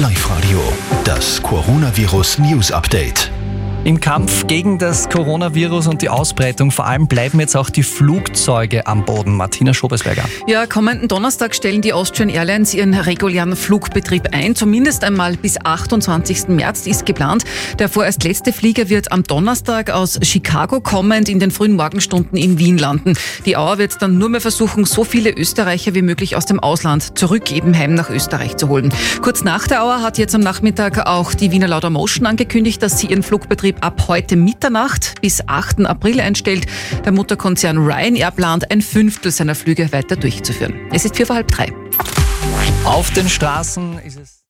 Live-Radio, das Coronavirus News Update. Im Kampf gegen das Coronavirus und die Ausbreitung vor allem bleiben jetzt auch die Flugzeuge am Boden. Martina Schobesberger. Ja, kommenden Donnerstag stellen die Austrian Airlines ihren regulären Flugbetrieb ein. Zumindest einmal bis 28. März ist geplant. Der vorerst letzte Flieger wird am Donnerstag aus Chicago kommend in den frühen Morgenstunden in Wien landen. Die Auer wird dann nur mehr versuchen, so viele Österreicher wie möglich aus dem Ausland zurück eben heim nach Österreich zu holen. Kurz nach der Auer hat jetzt am Nachmittag auch die Wiener Laudamotion angekündigt, dass sie ihren Flugbetrieb ab heute Mitternacht bis 8. April einstellt. Der Mutterkonzern Ryanair plant, ein Fünftel seiner Flüge weiter durchzuführen. Es ist vier vor halb drei. Auf den Straßen ist es